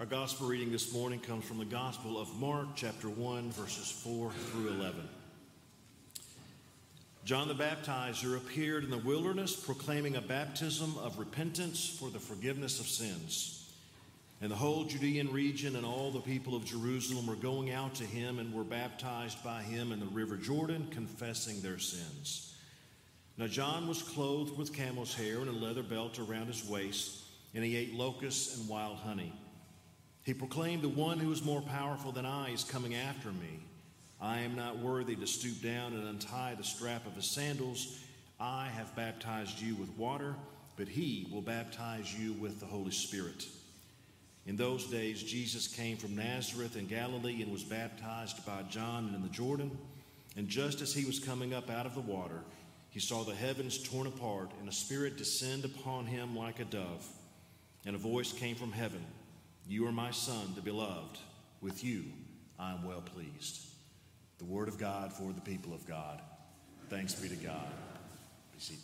Our gospel reading this morning comes from the Gospel of Mark, chapter 1, verses 4 through 11. John the Baptizer appeared in the wilderness proclaiming a baptism of repentance for the forgiveness of sins. And the whole Judean region and all the people of Jerusalem were going out to him and were baptized by him in the river Jordan, confessing their sins. Now, John was clothed with camel's hair and a leather belt around his waist, and he ate locusts and wild honey. He proclaimed, The one who is more powerful than I is coming after me. I am not worthy to stoop down and untie the strap of his sandals. I have baptized you with water, but he will baptize you with the Holy Spirit. In those days, Jesus came from Nazareth in Galilee and was baptized by John in the Jordan. And just as he was coming up out of the water, he saw the heavens torn apart and a spirit descend upon him like a dove. And a voice came from heaven You are my son, the beloved. With you I am well pleased. The word of God for the people of God. Thanks be to God. Be seated.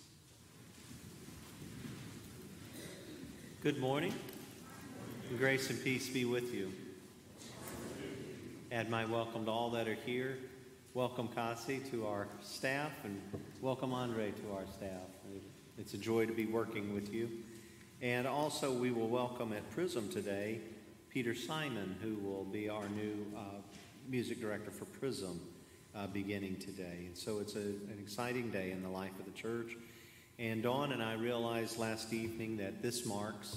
Good morning. Grace and peace be with you. Add my welcome to all that are here. Welcome, Kasi, to our staff, and welcome, Andre, to our staff. It's a joy to be working with you. And also, we will welcome at Prism today Peter Simon, who will be our new uh, music director for Prism uh, beginning today. And so it's a, an exciting day in the life of the church. And Dawn and I realized last evening that this marks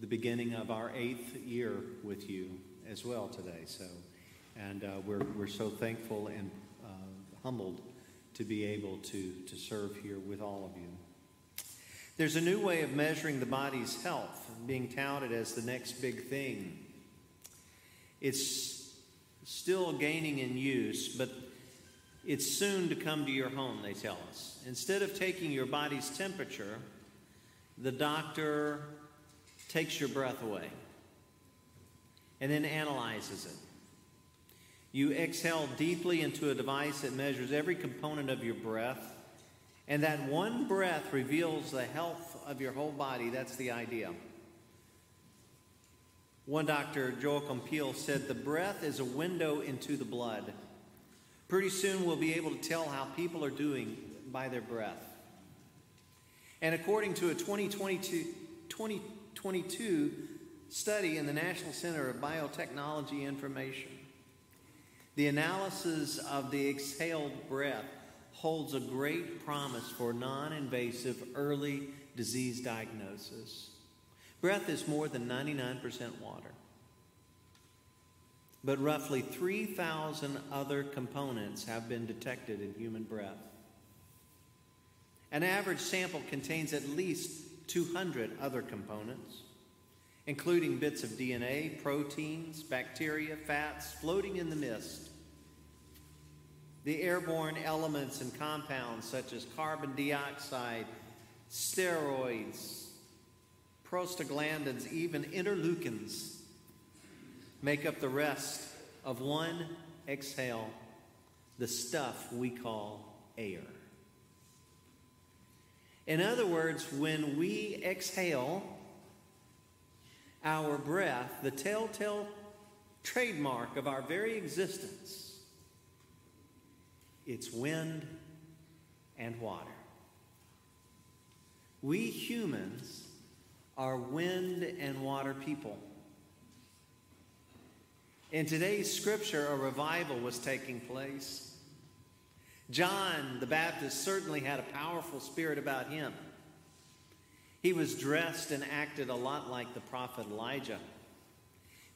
the beginning of our eighth year with you as well today. So, and uh, we're, we're so thankful and uh, humbled to be able to, to serve here with all of you. There's a new way of measuring the body's health, being touted as the next big thing. It's still gaining in use, but it's soon to come to your home, they tell us. Instead of taking your body's temperature, the doctor takes your breath away and then analyzes it. You exhale deeply into a device that measures every component of your breath and that one breath reveals the health of your whole body. That's the idea. One doctor, Joachim Peel, said the breath is a window into the blood. Pretty soon we'll be able to tell how people are doing by their breath. And according to a 2022, 2022 study in the National Center of Biotechnology Information, the analysis of the exhaled breath holds a great promise for non invasive early disease diagnosis. Breath is more than 99% water. But roughly 3,000 other components have been detected in human breath. An average sample contains at least 200 other components, including bits of DNA, proteins, bacteria, fats floating in the mist the airborne elements and compounds such as carbon dioxide, steroids, prostaglandins, even interleukins make up the rest of one exhale, the stuff we call air. In other words, when we exhale our breath, the telltale trademark of our very existence, it's wind and water. We humans are wind and water people. In today's scripture, a revival was taking place. John the Baptist certainly had a powerful spirit about him. He was dressed and acted a lot like the prophet Elijah.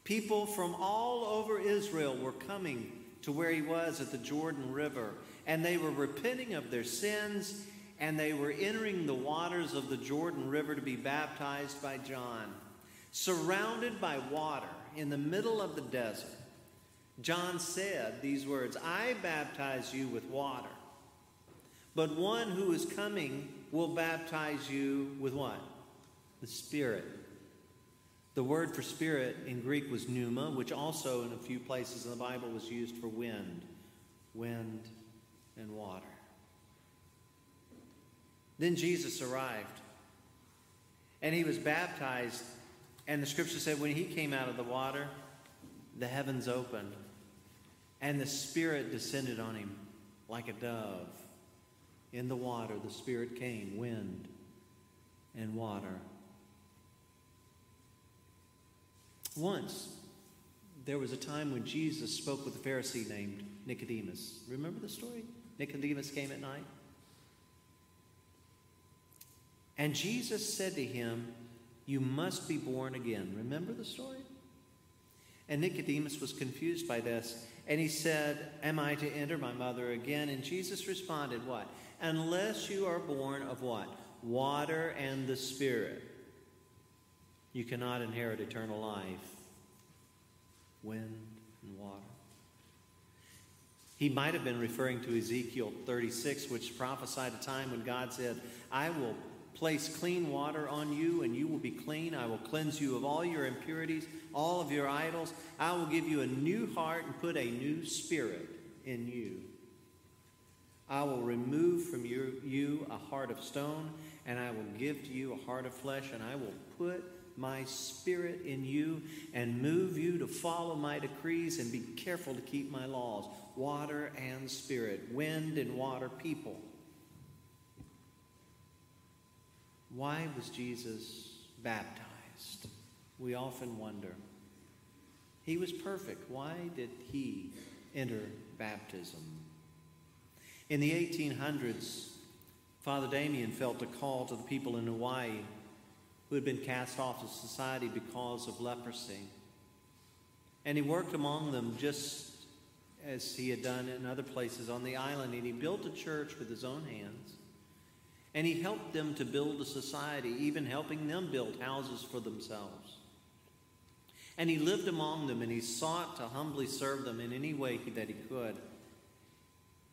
People from all over Israel were coming to where he was at the Jordan River, and they were repenting of their sins, and they were entering the waters of the Jordan River to be baptized by John. Surrounded by water in the middle of the desert, John said these words I baptize you with water, but one who is coming will baptize you with what? The Spirit. The word for spirit in Greek was pneuma, which also in a few places in the Bible was used for wind, wind and water. Then Jesus arrived, and he was baptized And the scripture said when he came out of the water, the heavens opened, and the Spirit descended on him like a dove. In the water, the Spirit came, wind and water. Once, there was a time when Jesus spoke with a Pharisee named Nicodemus. Remember the story? Nicodemus came at night. And Jesus said to him, You must be born again. Remember the story? And Nicodemus was confused by this. And he said, Am I to enter my mother again? And Jesus responded, What? Unless you are born of what? Water and the Spirit, you cannot inherit eternal life. Wind and water. He might have been referring to Ezekiel 36, which prophesied a time when God said, I will place clean water on you, and you will be clean. I will cleanse you of all your impurities, all of your idols. I will give you a new heart and put a new spirit in you. I will remove from you, you a heart of stone, and I will give to you a heart of flesh, and I will put my spirit in you and move you to follow my decrees and be careful to keep my laws. Water and spirit, wind and water, people. Why was Jesus baptized? We often wonder. He was perfect. Why did he enter baptism? In the 1800s, Father Damien felt a call to the people in Hawaii who had been cast off of society because of leprosy. And he worked among them just as he had done in other places on the island, and he built a church with his own hands. And he helped them to build a society, even helping them build houses for themselves. And he lived among them and he sought to humbly serve them in any way that he could.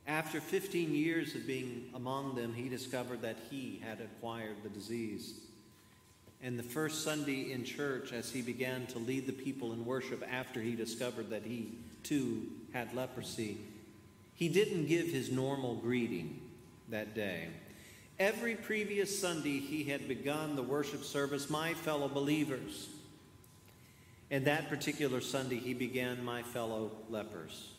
After 15 years of being among them, he discovered that he had acquired the disease. And the first Sunday in church, as he began to lead the people in worship after he discovered that he too had leprosy, he didn't give his normal greeting that day. Every previous Sunday, he had begun the worship service, my fellow believers. And that particular Sunday, he began, my fellow lepers.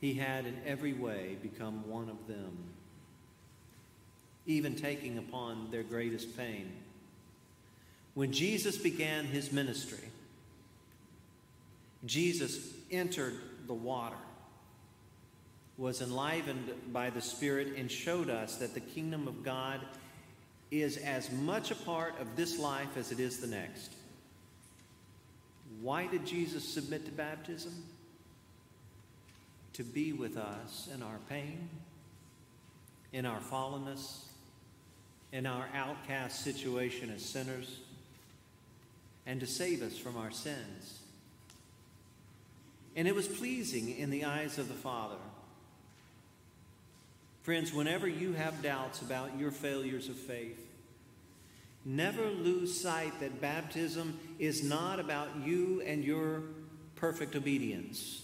He had in every way become one of them, even taking upon their greatest pain. When Jesus began his ministry, Jesus entered the water, was enlivened by the Spirit, and showed us that the kingdom of God is as much a part of this life as it is the next. Why did Jesus submit to baptism? to be with us in our pain, in our fallenness, in our outcast situation as sinners, and to save us from our sins. And it was pleasing in the eyes of the Father. Friends, whenever you have doubts about your failures of faith, never lose sight that baptism is not about you and your perfect obedience.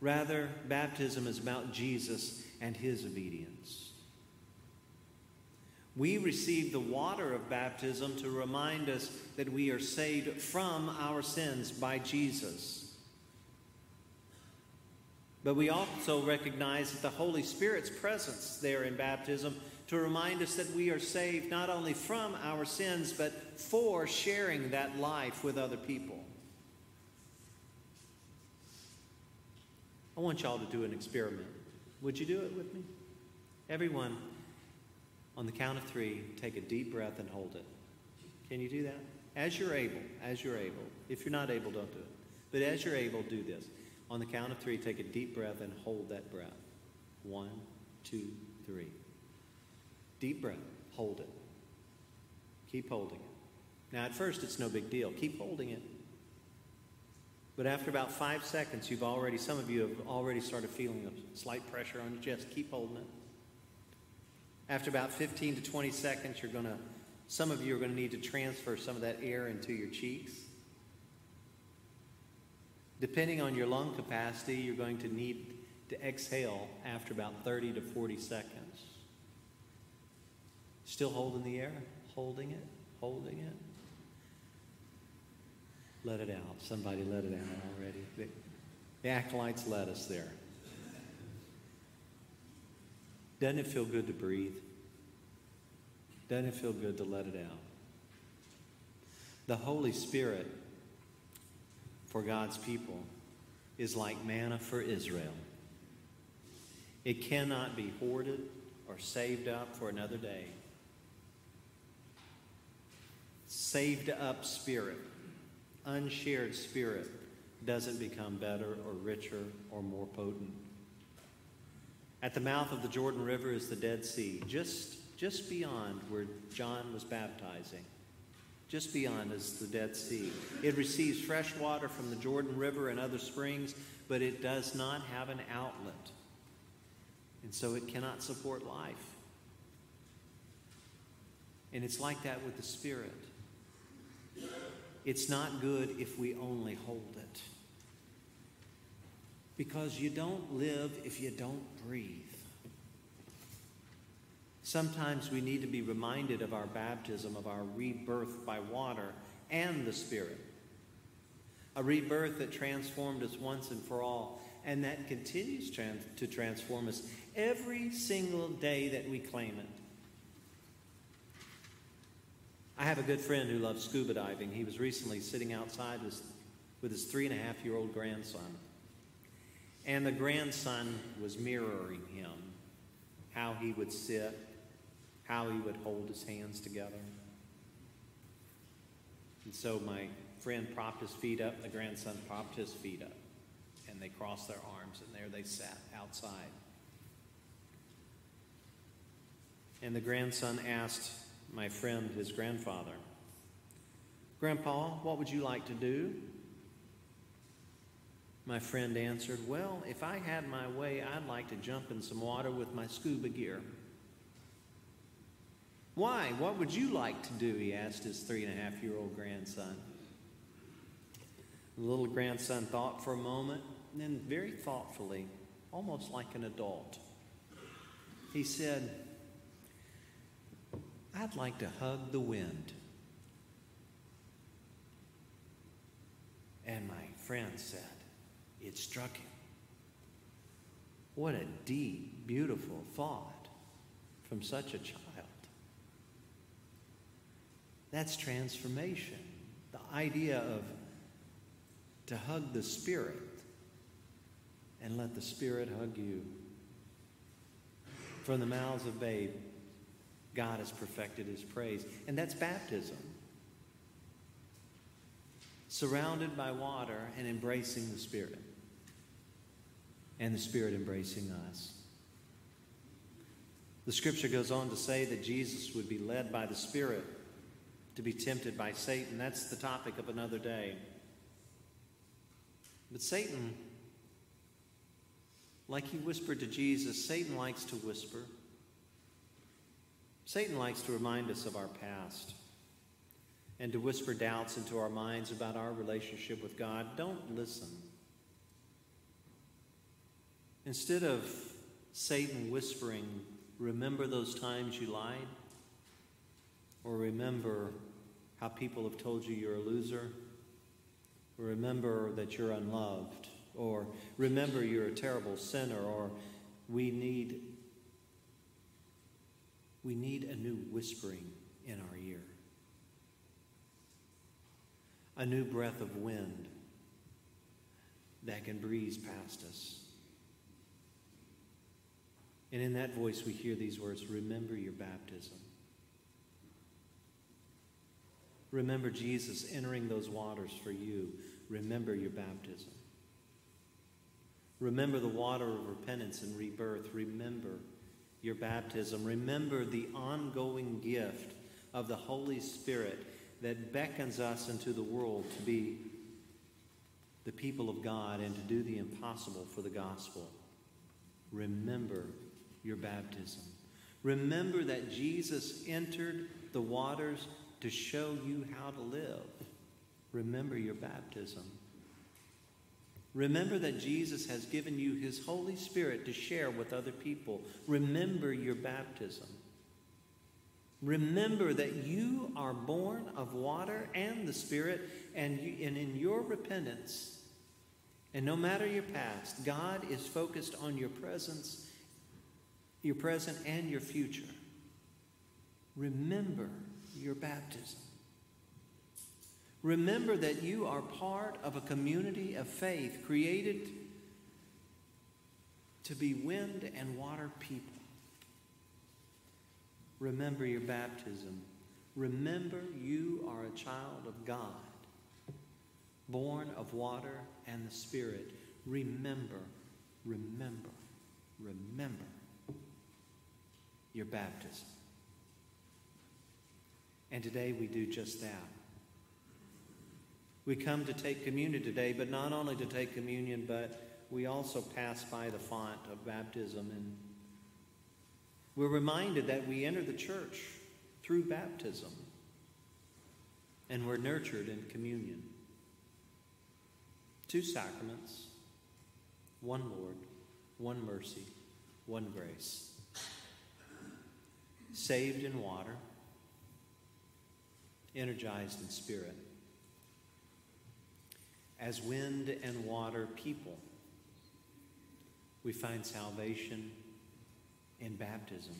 Rather, baptism is about Jesus and his obedience. We receive the water of baptism to remind us that we are saved from our sins by Jesus. But we also recognize that the Holy Spirit's presence there in baptism to remind us that we are saved not only from our sins, but for sharing that life with other people. I want y'all to do an experiment. Would you do it with me? Everyone, on the count of three, take a deep breath and hold it. Can you do that? As you're able, as you're able. If you're not able, don't do it. But as you're able, do this. On the count of three, take a deep breath and hold that breath. One, two, three. Deep breath. Hold it. Keep holding it. Now, at first, it's no big deal. Keep holding it. But after about five seconds, you've already, some of you have already started feeling a slight pressure on your chest. Keep holding it. After about 15 to 20 seconds, you're going to, some of you are going to need to transfer some of that air into your cheeks. Depending on your lung capacity, you're going to need to exhale after about 30 to 40 seconds. Still holding the air? Holding it? Holding it? Let it out. Somebody let it out already. The, the acolytes led us there. Doesn't it feel good to breathe? Doesn't it feel good to let it out? The Holy Spirit for God's people is like manna for Israel. It cannot be hoarded or saved up for another day. Saved up spirit, unshared spirit, doesn't become better or richer or more potent. At the mouth of the Jordan River is the Dead Sea, just, just beyond where John was baptizing. Just beyond is the Dead Sea. It receives fresh water from the Jordan River and other springs, but it does not have an outlet. And so it cannot support life. And it's like that with the Spirit. It's not good if we only hold it. Because you don't live if you don't breathe. Sometimes we need to be reminded of our baptism, of our rebirth by water and the Spirit. A rebirth that transformed us once and for all, and that continues trans- to transform us every single day that we claim it. I have a good friend who loves scuba diving. He was recently sitting outside with, with his three and a half year old grandson. And the grandson was mirroring him how he would sit, how he would hold his hands together. And so my friend propped his feet up, the grandson propped his feet up, and they crossed their arms, and there they sat outside. And the grandson asked my friend, his grandfather, Grandpa, what would you like to do? My friend answered, Well, if I had my way, I'd like to jump in some water with my scuba gear. Why? What would you like to do? He asked his three and a half year old grandson. The little grandson thought for a moment, and then very thoughtfully, almost like an adult, he said, I'd like to hug the wind. And my friend said, It struck him. What a deep, beautiful thought from such a child. That's transformation. The idea of to hug the Spirit and let the Spirit hug you. From the mouths of babe, God has perfected his praise. And that's baptism. Surrounded by water and embracing the Spirit. And the Spirit embracing us. The scripture goes on to say that Jesus would be led by the Spirit to be tempted by Satan. That's the topic of another day. But Satan, like he whispered to Jesus, Satan likes to whisper. Satan likes to remind us of our past and to whisper doubts into our minds about our relationship with God. Don't listen. Instead of Satan whispering, remember those times you lied, or remember how people have told you you're a loser, or remember that you're unloved, or remember you're a terrible sinner, or we need we need a new whispering in our ear, a new breath of wind that can breeze past us. And in that voice, we hear these words Remember your baptism. Remember Jesus entering those waters for you. Remember your baptism. Remember the water of repentance and rebirth. Remember your baptism. Remember the ongoing gift of the Holy Spirit that beckons us into the world to be the people of God and to do the impossible for the gospel. Remember your baptism. Remember that Jesus entered the waters to show you how to live. Remember your baptism. Remember that Jesus has given you his Holy Spirit to share with other people. Remember your baptism. Remember that you are born of water and the Spirit, and, you, and in your repentance, and no matter your past, God is focused on your presence, your present, and your future. Remember your baptism. Remember that you are part of a community of faith created to be wind and water people. Remember your baptism. Remember you are a child of God, born of water and the Spirit. Remember, remember, remember your baptism. And today we do just that. We come to take communion today, but not only to take communion, but we also pass by the font of baptism and we're reminded that we enter the church through baptism and we're nurtured in communion. Two sacraments, one Lord, one mercy, one grace. Saved in water, energized in spirit. As wind and water people, we find salvation in baptism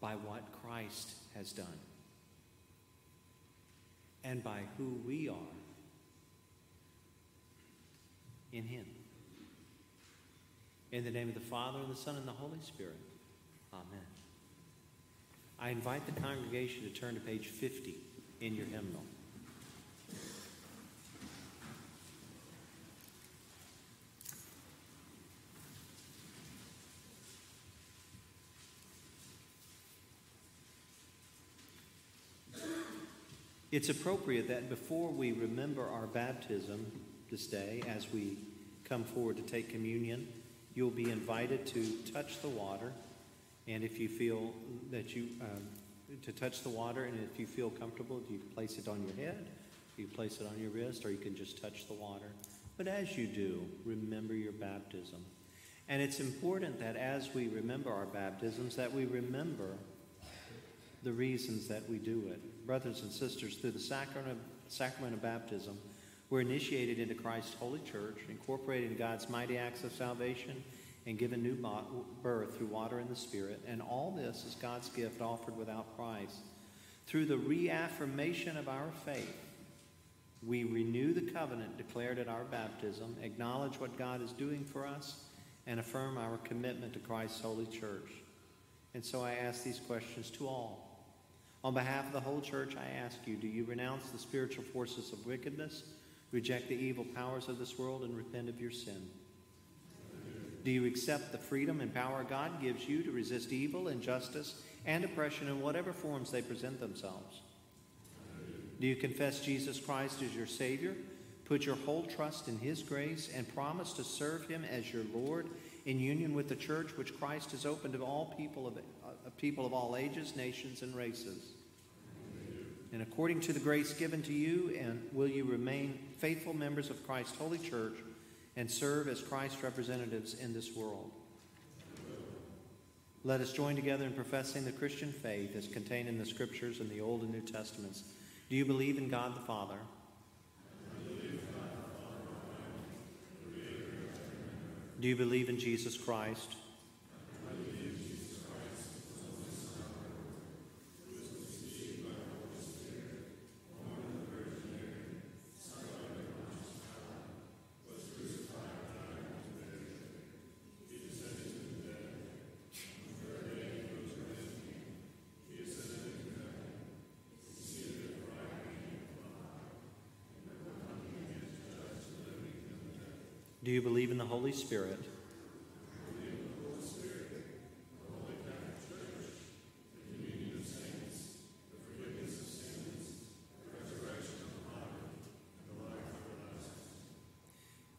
by what Christ has done and by who we are in Him. In the name of the Father, and the Son, and the Holy Spirit. Amen. I invite the congregation to turn to page 50 in your hymnal. It's appropriate that before we remember our baptism this day, as we come forward to take communion, you'll be invited to touch the water. And if you feel that you, um, to touch the water, and if you feel comfortable, you place it on your head, you place it on your wrist, or you can just touch the water. But as you do, remember your baptism. And it's important that as we remember our baptisms, that we remember the reasons that we do it brothers and sisters, through the sacrament of, sacrament of baptism, we're initiated into Christ's holy church, incorporated in God's mighty acts of salvation, and given new birth through water and the Spirit. And all this is God's gift offered without price. Through the reaffirmation of our faith, we renew the covenant declared at our baptism, acknowledge what God is doing for us, and affirm our commitment to Christ's holy church. And so I ask these questions to all. On behalf of the whole church, I ask you do you renounce the spiritual forces of wickedness, reject the evil powers of this world, and repent of your sin? Do you accept the freedom and power God gives you to resist evil, injustice, and oppression in whatever forms they present themselves? Do you confess Jesus Christ as your Savior, put your whole trust in His grace, and promise to serve Him as your Lord in union with the church which Christ has opened to all people of, uh, people of all ages, nations, and races? and according to the grace given to you, and will you remain faithful members of Christ's holy church and serve as Christ's representatives in this world? Let us join together in professing the Christian faith as contained in the scriptures in the Old and New Testaments. Do you believe in God the Father? Do you believe in Jesus Christ? Do you believe in the Holy Spirit?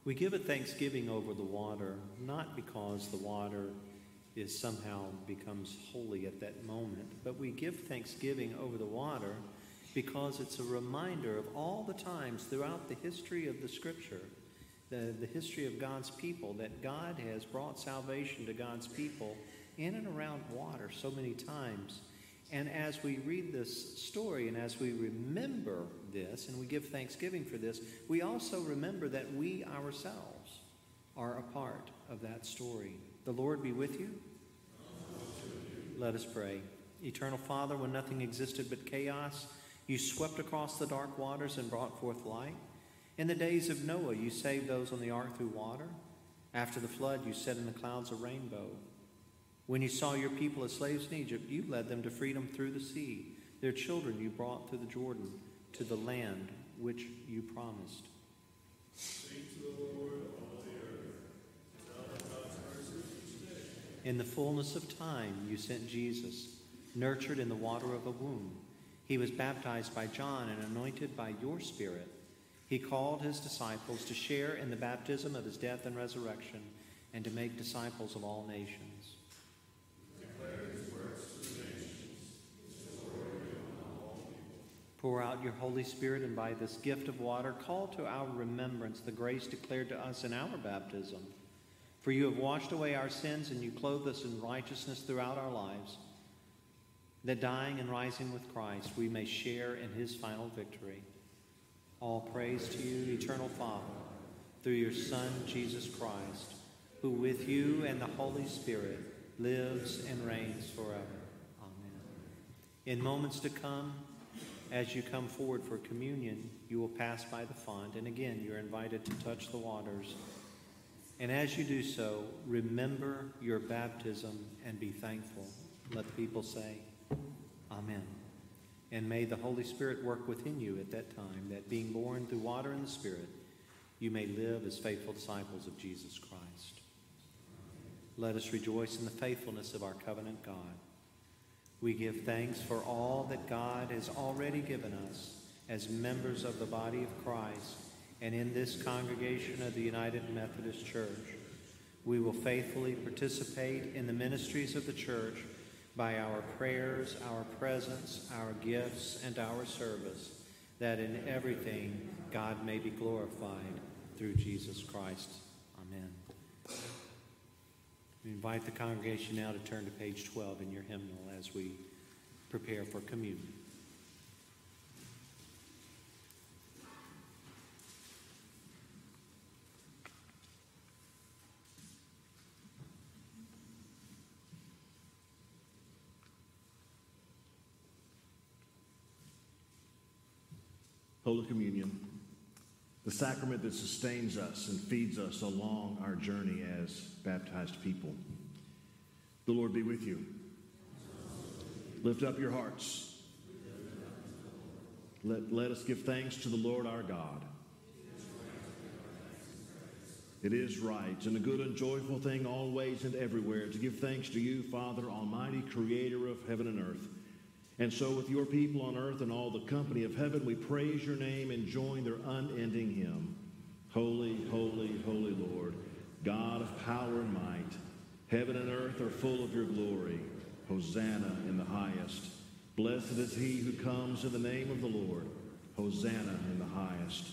We give a thanksgiving over the water, not because the water is somehow becomes holy at that moment, but we give thanksgiving over the water because it's a reminder of all the times throughout the history of the scripture the, the history of God's people, that God has brought salvation to God's people in and around water so many times. And as we read this story and as we remember this and we give thanksgiving for this, we also remember that we ourselves are a part of that story. The Lord be with you. Let us pray. Eternal Father, when nothing existed but chaos, you swept across the dark waters and brought forth light. In the days of Noah, you saved those on the ark through water. After the flood, you set in the clouds a rainbow. When you saw your people as slaves in Egypt, you led them to freedom through the sea. Their children you brought through the Jordan to the land which you promised. In the fullness of time, you sent Jesus, nurtured in the water of a womb. He was baptized by John and anointed by your Spirit. He called his disciples to share in the baptism of his death and resurrection and to make disciples of all nations. Pour out your Holy Spirit and by this gift of water, call to our remembrance the grace declared to us in our baptism. For you have washed away our sins and you clothe us in righteousness throughout our lives, that dying and rising with Christ we may share in his final victory. All praise to you, eternal Father, through your Son, Jesus Christ, who with you and the Holy Spirit lives and reigns forever. Amen. In moments to come, as you come forward for communion, you will pass by the font, and again, you're invited to touch the waters. And as you do so, remember your baptism and be thankful. Let the people say, Amen. And may the Holy Spirit work within you at that time, that being born through water and the Spirit, you may live as faithful disciples of Jesus Christ. Let us rejoice in the faithfulness of our covenant God. We give thanks for all that God has already given us as members of the body of Christ and in this congregation of the United Methodist Church. We will faithfully participate in the ministries of the church by our prayers, our presence, our gifts, and our service, that in everything God may be glorified through Jesus Christ. Amen. We invite the congregation now to turn to page 12 in your hymnal as we prepare for communion. Holy Communion, the sacrament that sustains us and feeds us along our journey as baptized people. The Lord be with you. Lift up your hearts. Let, let us give thanks to the Lord our God. It is right and a good and joyful thing always and everywhere to give thanks to you, Father, Almighty, Creator of heaven and earth and so, with your people on earth and all the company of heaven, we praise your name and join their unending hymn Holy, holy, holy Lord, God of power and might. Heaven and earth are full of your glory. Hosanna in the highest. Blessed is he who comes in the name of the Lord. Hosanna in the highest.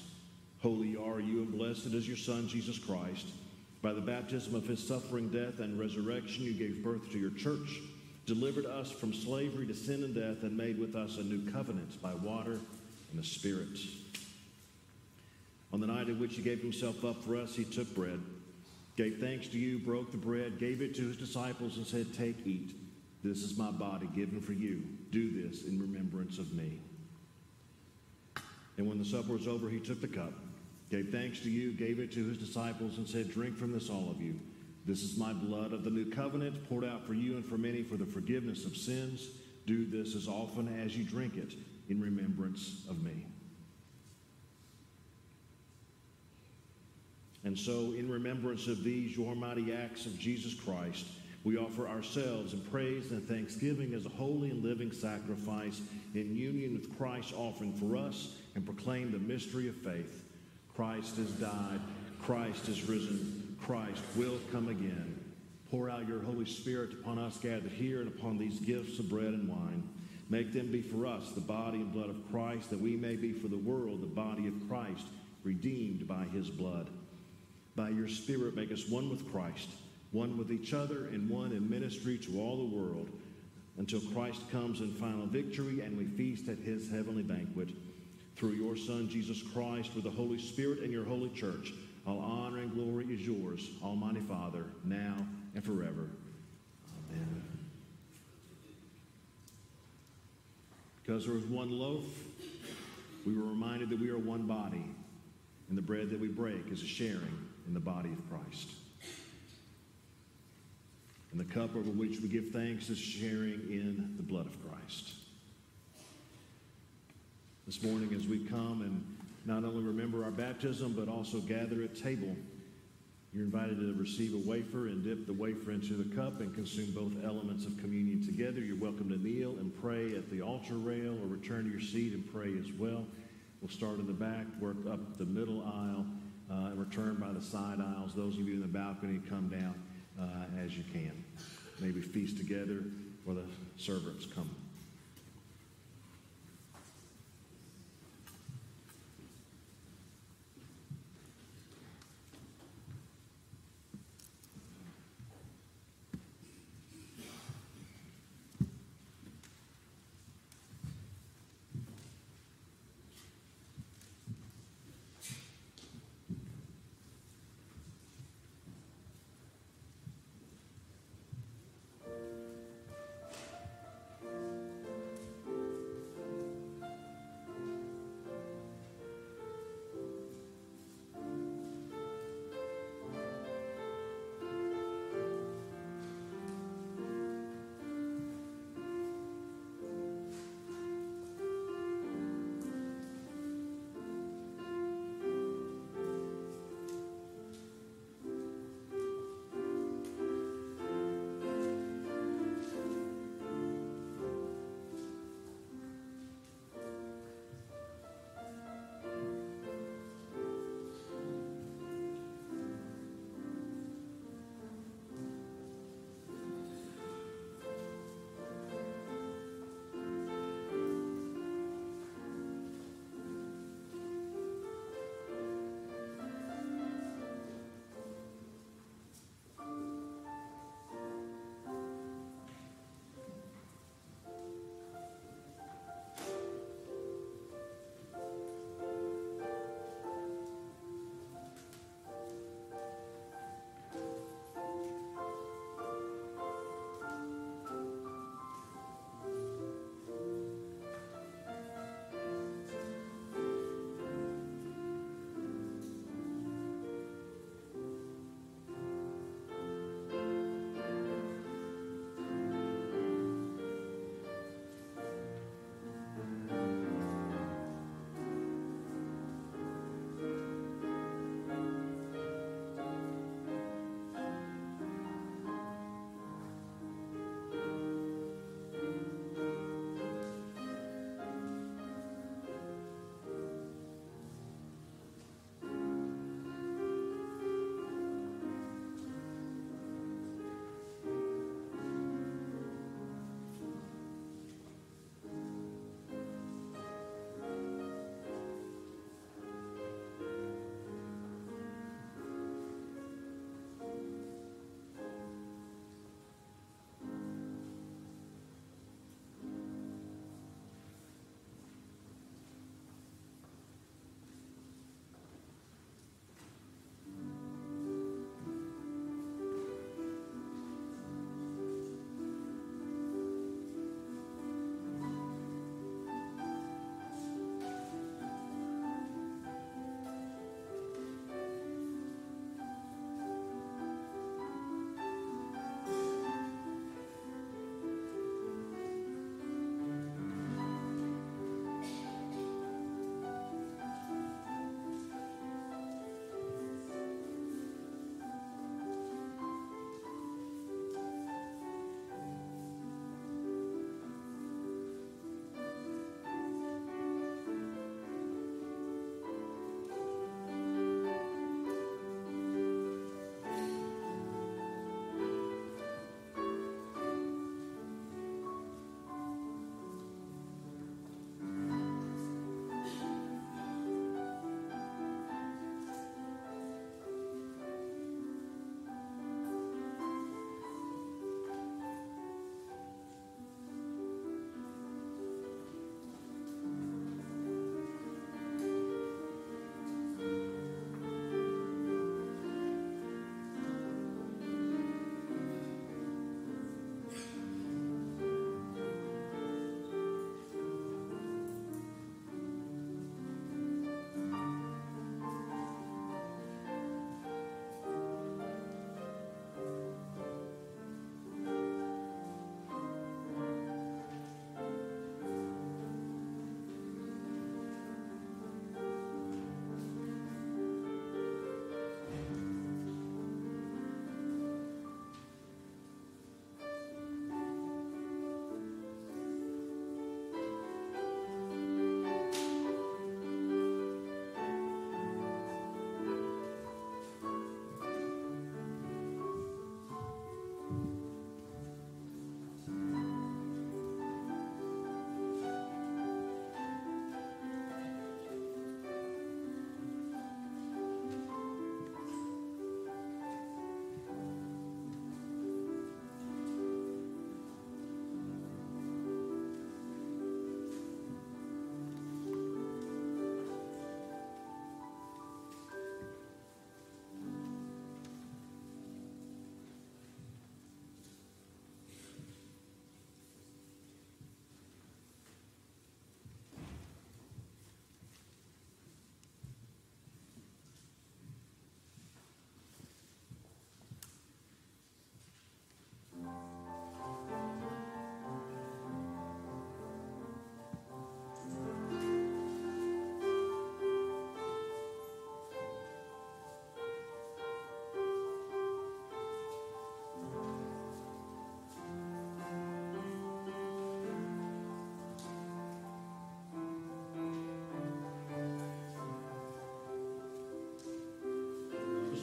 Holy are you, and blessed is your Son, Jesus Christ. By the baptism of his suffering, death, and resurrection, you gave birth to your church delivered us from slavery to sin and death, and made with us a new covenant by water and the Spirit. On the night in which he gave himself up for us, he took bread, gave thanks to you, broke the bread, gave it to his disciples, and said, Take, eat. This is my body given for you. Do this in remembrance of me. And when the supper was over, he took the cup, gave thanks to you, gave it to his disciples, and said, Drink from this, all of you. This is my blood of the new covenant poured out for you and for many for the forgiveness of sins. Do this as often as you drink it in remembrance of me. And so, in remembrance of these, your mighty acts of Jesus Christ, we offer ourselves in praise and thanksgiving as a holy and living sacrifice in union with Christ's offering for us and proclaim the mystery of faith. Christ has died, Christ is risen. Christ will come again. Pour out your Holy Spirit upon us gathered here and upon these gifts of bread and wine. Make them be for us the body and blood of Christ, that we may be for the world the body of Christ, redeemed by his blood. By your Spirit, make us one with Christ. one with each other and one in ministry to all the world, until Christ comes in final victory and we feast at his heavenly banquet. Through your Son, Jesus Christ, with the Holy Spirit and your holy church, all honor and glory is yours, Almighty Father, now and forever. Amen. Because there is one loaf, we were reminded that we are one body, and the bread that we break is a sharing in the body of Christ. And the cup over which we give thanks is sharing in the blood of Christ. This morning, as we come and not only remember our baptism, but also gather at table, you're invited to receive a wafer and dip the wafer into the cup and consume both elements of communion together. You're welcome to kneel and pray at the altar rail or return to your seat and pray as well. We'll start in the back, work up the middle aisle, uh, and return by the side aisles. Those of you in the balcony, come down uh, as you can. Maybe feast together or the servants come.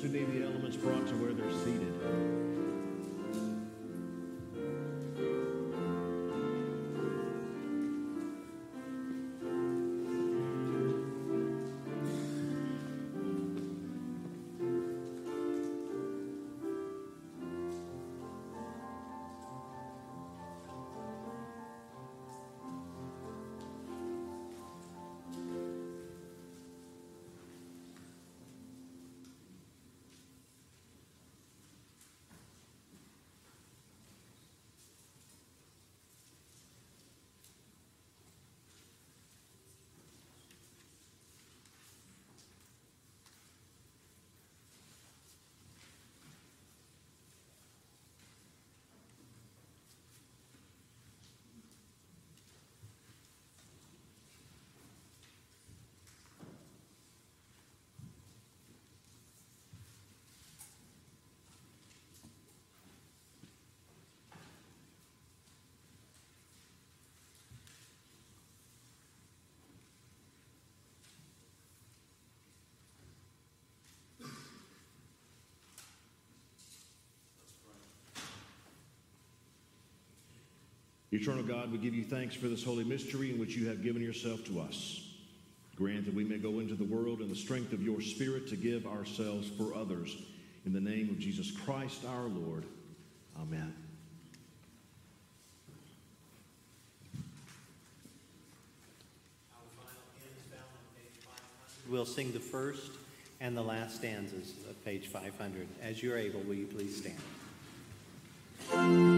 Who need the elements brought to where they're seated. Eternal God, we give you thanks for this holy mystery in which you have given yourself to us. Grant that we may go into the world in the strength of your Spirit to give ourselves for others. In the name of Jesus Christ our Lord. Amen. We'll sing the first and the last stanzas of page 500. As you're able, will you please stand?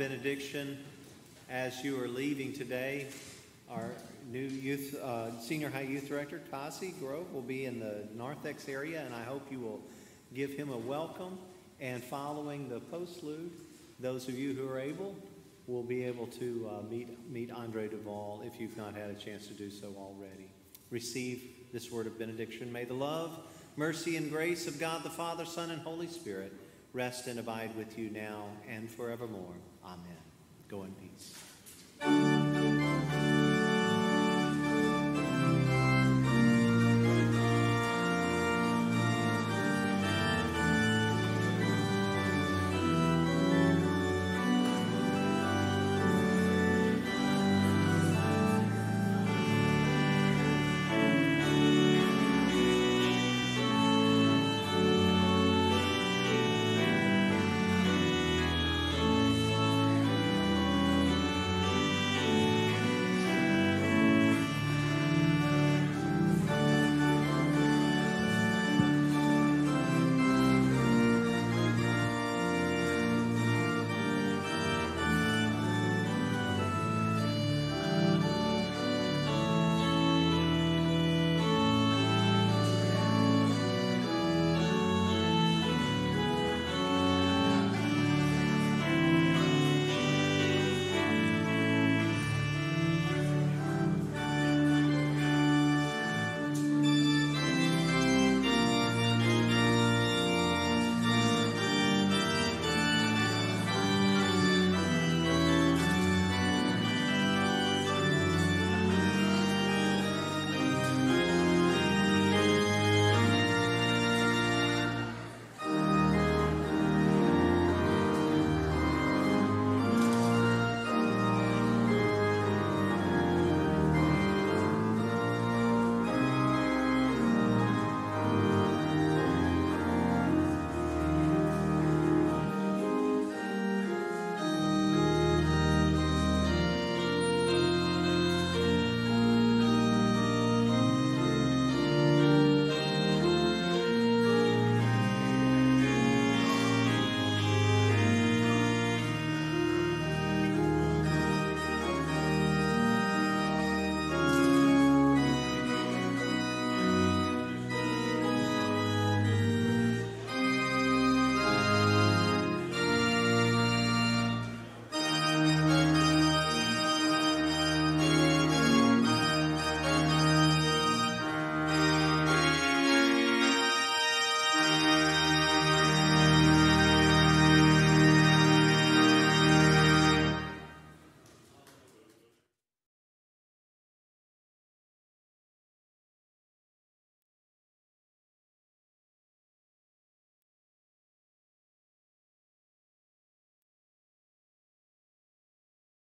Benediction, as you are leaving today, our new youth, uh, senior high youth director, Kasi Grove, will be in the narthex area, and I hope you will give him a welcome. And following the postlude, those of you who are able will be able to uh, meet, meet Andre Duval if you've not had a chance to do so already. Receive this word of benediction. May the love, mercy, and grace of God the Father, Son, and Holy Spirit rest and abide with you now and forevermore. Amen. Go in peace.